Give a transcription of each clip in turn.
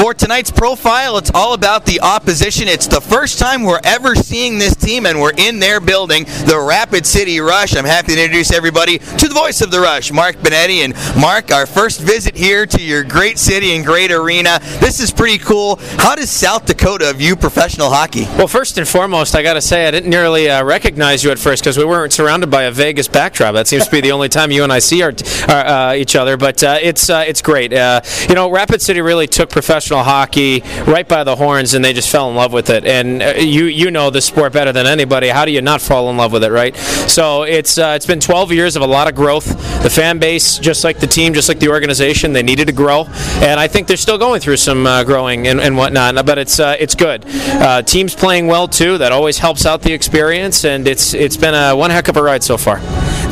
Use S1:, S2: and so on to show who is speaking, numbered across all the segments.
S1: For tonight's profile, it's all about the opposition. It's the first time we're ever seeing this team, and we're in their building, the Rapid City Rush. I'm happy to introduce everybody to the voice of the Rush, Mark Binetti. And Mark, our first visit here to your great city and great arena. This is pretty cool. How does South Dakota view professional hockey?
S2: Well, first and foremost, I got to say I didn't nearly uh, recognize you at first because we weren't surrounded by a Vegas backdrop. That seems to be the only time you and I see our, uh, each other. But uh, it's uh, it's great. Uh, you know, Rapid City really took professional professional hockey right by the horns, and they just fell in love with it. And uh, you you know the sport better than anybody. How do you not fall in love with it, right? So it's uh, it's been 12 years of a lot of growth. The fan base, just like the team, just like the organization, they needed to grow, and I think they're still going through some uh, growing and, and, whatnot. But it's uh, it's good. Uh, teams playing well too. That always helps out the experience, and it's it's been a one heck of a ride so far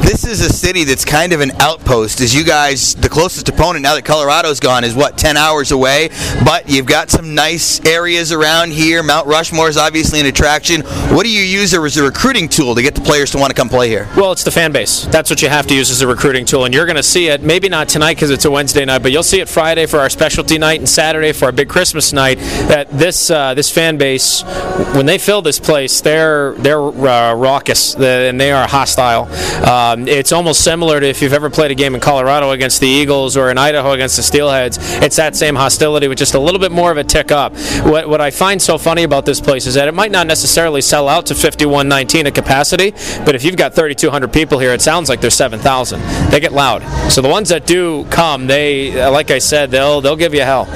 S1: this is a city that's kind of an outpost. As you guys, the closest opponent now that Colorado's gone is what 10 hours away. But you've got some nice areas around here. Mount Rushmore is obviously an attraction. What do you use as a recruiting tool to get the players to want to come play here?
S2: Well, it's the fan base. That's what you have to use as a recruiting tool, and you're going to see it. Maybe not tonight because it's a Wednesday night, but you'll see it Friday for our specialty night and Saturday for our big Christmas night. That this uh, this fan base, when they fill this place, they're they're uh, raucous and they are hostile. Um, Um, it's almost similar to if you've ever played a game in Colorado against the Eagles or in Idaho against the Steelheads. It's that same hostility with just a little bit more of a tick up. What, what I find so funny about this place is that it might not necessarily sell out to 5119 at capacity, but if you've got 3,200 people here, it sounds like there's 7,000. They get loud. So the ones that do come, they, uh, like I said, they'll they'll give you hell.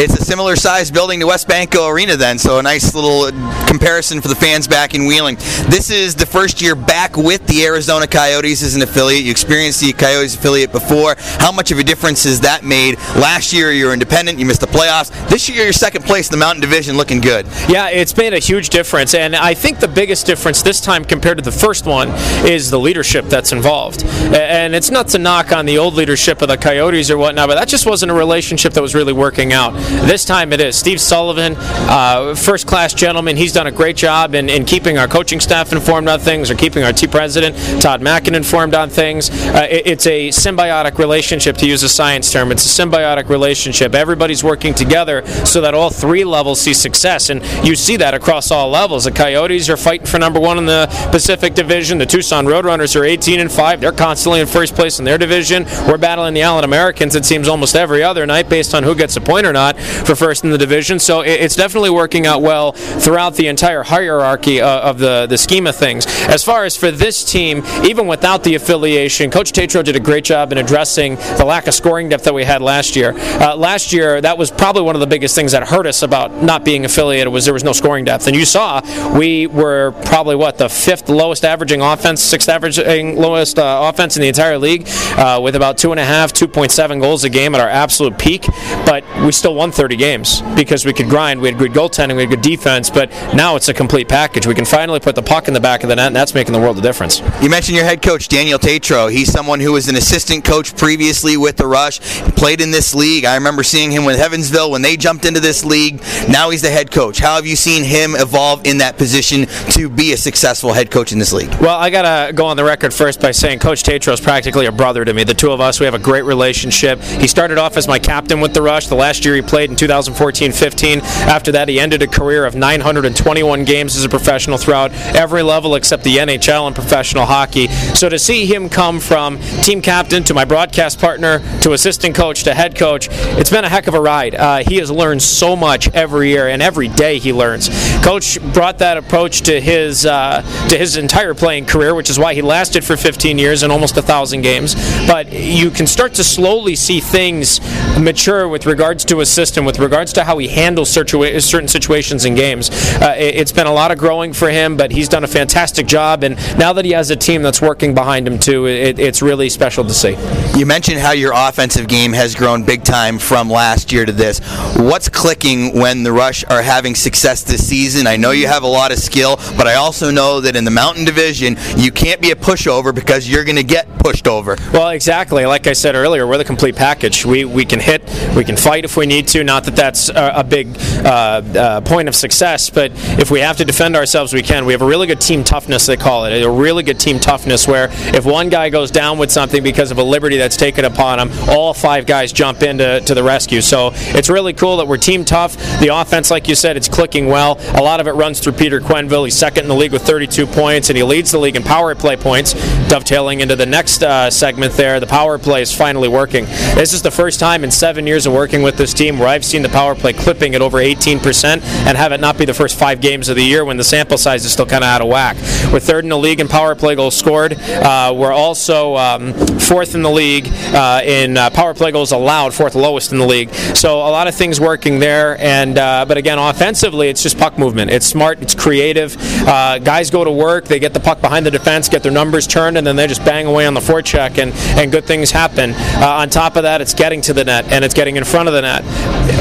S1: It's a similar size building to WesBanco Arena, then, so a nice little comparison for the fans back in Wheeling. This is the first year back with the Arizona Coyotes as an affiliate. You experienced the Coyotes affiliate before. How much of a difference has that made? Last year you were independent, you missed the playoffs. This year you're second place in the Mountain Division, looking good.
S2: Yeah, it's made a huge difference, and I think the biggest difference this time compared to the first one is the leadership that's involved. And it's not to knock on the old leadership of the Coyotes or whatnot, but that just wasn't a relationship that was really working out. This time it is. Steve Sullivan, uh, first class gentleman, he's done a great job in, in keeping our coaching staff informed on things or keeping our team president, Todd Mackin, informed on things. Uh, it, it's a symbiotic relationship, to use a science term. It's a symbiotic relationship. Everybody's working together so that all three levels see success. And you see that across all levels. The Coyotes are fighting for number one in the Pacific Division. The Tucson Roadrunners are 18 and 5. They're constantly in first place in their division. We're battling the Allen Americans, it seems, almost every other night based on who gets a point or not for first in the division. So it's definitely working out well throughout the entire hierarchy uh, of the, the scheme of things. As far as for this team, even without the affiliation, Coach Tetrault did a great job in addressing the lack of scoring depth that we had last year. Uh, last year, that was probably one of the biggest things that hurt us about not being affiliated was there was no scoring depth. And you saw we were probably what the fifth lowest averaging offense, sixth averaging lowest uh, offense in the entire league, uh, with about two and a half, 2.7 goals a game at our absolute peak. But we still won 30 games because we could grind. We had good goaltending, we had good defense. But now it's a complete package. We can finally put the puck in the back of the net, and that's making the world of difference.
S1: You mentioned your head coach Daniel Tetrault. He's someone who was an assistant coach previously with the Rush, played in this league. I remember seeing him with Evansville when they jumped into this league. Now he's the head coach. How have you seen him evolve in that position to be a successful head coach in this league?
S2: Well, I gotta go on the record first by saying Coach Tetrault is practically a brother to me. The two of us, we have a great relationship. He started off as my captain with the Rush. The last year he played in 2014-15. After that, he ended a career of 921 games as a professional throughout every level except the NHL and professional hockey. So to see him come from team captain to my broadcast partner to assistant coach to head coach, it's been a heck of a ride. Uh, he has learned so much every year, and every day he learns. Coach brought that approach to his uh, to his entire playing career, which is why he lasted for 15 years and almost a thousand games. But you can start to slowly see things mature with regards to a system, with regards to how he handles certain situations in games. Uh, it's been a lot of growing for him, but he's done a fantastic job. And now that he has a team that's working behind him too, it, it's really special to see.
S1: You mentioned how your offensive game has grown big time from last year to this. What's clicking when the Rush are having success this season? I know you have a lot of skill, but I also know that in the Mountain Division, you can't be a pushover because you're going to get pushed over.
S2: Well, exactly. Like I said earlier, we're the complete package. We we can hit, we can fight if we need to. Not that that's a, a big uh, uh, point of success, but if we have to defend ourselves, we can. We have a really good team toughness, they call it. A really good team toughness where if one guy goes down with something because of a liberty that's taken upon him, all five guys jump into to the rescue. So it's really cool that we're team tough. The offense, like you said, it's clicking well. A lot of it runs through Peter Quenneville. He's second in the league with 32 points, and he leads the league in power play points. Dovetailing into the next uh, segment there, the power play is finally working. This is the first time in seven years of working with this team where I've seen the power play clipping at over 18% and have it not be the first five games of the year when the sample size is still kind of out of whack. We're third in the league in power play goals scored. Uh, we're also um, fourth in the league uh, in uh, power play goals allowed, fourth lowest in the league. So a lot of things working there. And uh, but again, offensively, it's just puck movement. It's smart. It's creative. Uh, guys go to work. They get the puck behind the defense, get their numbers turned, and then they just bang away on the forecheck, and and good things happen. Uh, on top of that, it's getting to the net and it's getting in front of the net.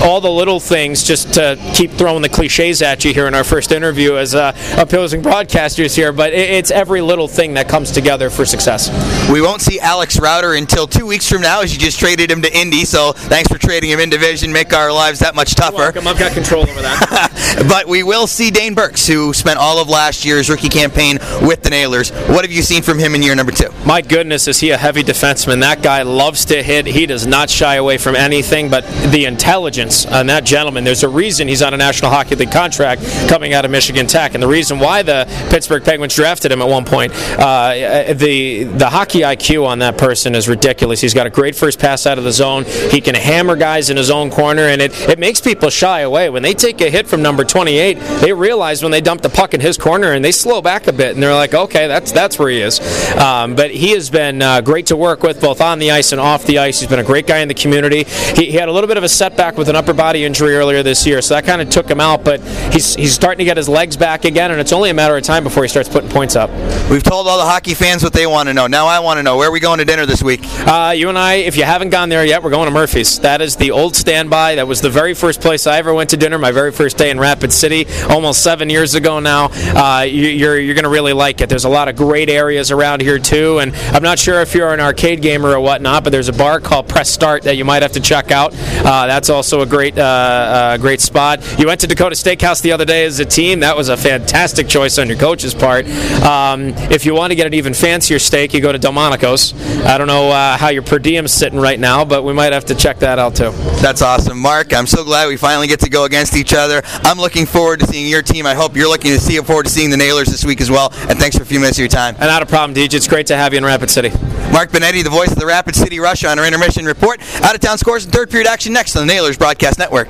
S2: All the little things, just to keep throwing the cliches at you here in our first interview as uh, opposing broadcasters here, but it, it's every little thing that comes together for success.
S1: We won't see Alex Rauter until two weeks from now, as you just traded him to Indy. So thanks for trading him in division, make our lives that much tougher.
S2: Welcome. I've got control over that.
S1: but we will see Dane Birks, who spent all of last year's rookie campaign with the Nailers. What have you seen from him in year number two?
S2: My goodness, is he a heavy defenseman? That guy loves to hit. He does not shy away from anything, but the intelligence on that gentleman. There's a reason he's on a National Hockey League contract coming out of Michigan Tech, and the reason why the Pittsburgh Penguins drafted him at one point. Uh, the the hockey IQ on that person is ridiculous. He's got a great first pass out of the zone. He can hammer guys in his own corner, and it, it makes people shy away when they take a hit from number 28. They realize when they dump the puck in his corner, and they slow back a bit, and they're like, okay, that's that's where he is. Um, but he has been uh, great to work with, both on the ice and off the ice. He's been a great guy in the community. He, he had a little bit of a setback with an upper body injury earlier this year, so that kind of took him out. But he's he's starting to get his legs back again, and it's only a matter of time before he starts putting points up.
S1: We've told all the hockey fans what they want to know. Now I want to know where are we going to dinner this week?
S2: Uh, you and I, if you haven't gone there yet, we're going to Murphy's. That is the old standby. That was the very first place I ever went to dinner. My very first day in Rapid City, almost seven years ago now. Uh, you, you're you're going to really like it. There's a lot of great areas around here too, and I'm not sure if you're an arcade gamer or whatnot, but there's a bar called Press Start that you might have to check out. Uh, that's also a great uh, uh, great spot. You went to Dakota Steakhouse the other day as a team. That was a fantastic choice on your coach's part. Um, if you want to get an even fancier steak, you go to Delmonico's. I don't know uh, how your per diem's sitting right now, but we might have to check that out too.
S1: That's awesome, Mark. I'm so glad we finally get to go against each other. I'm looking forward to seeing your team. I hope you're looking to see forward to seeing the Nailers this week as well. And thanks for a few minutes of your time.
S2: And not a problem, DJ. It's great to have you in Rapid City.
S1: Mark Binetti, the voice of the Rapid City Rush on our intermission report. Out of town scores and third period action next on the Nailers Broadcast Network.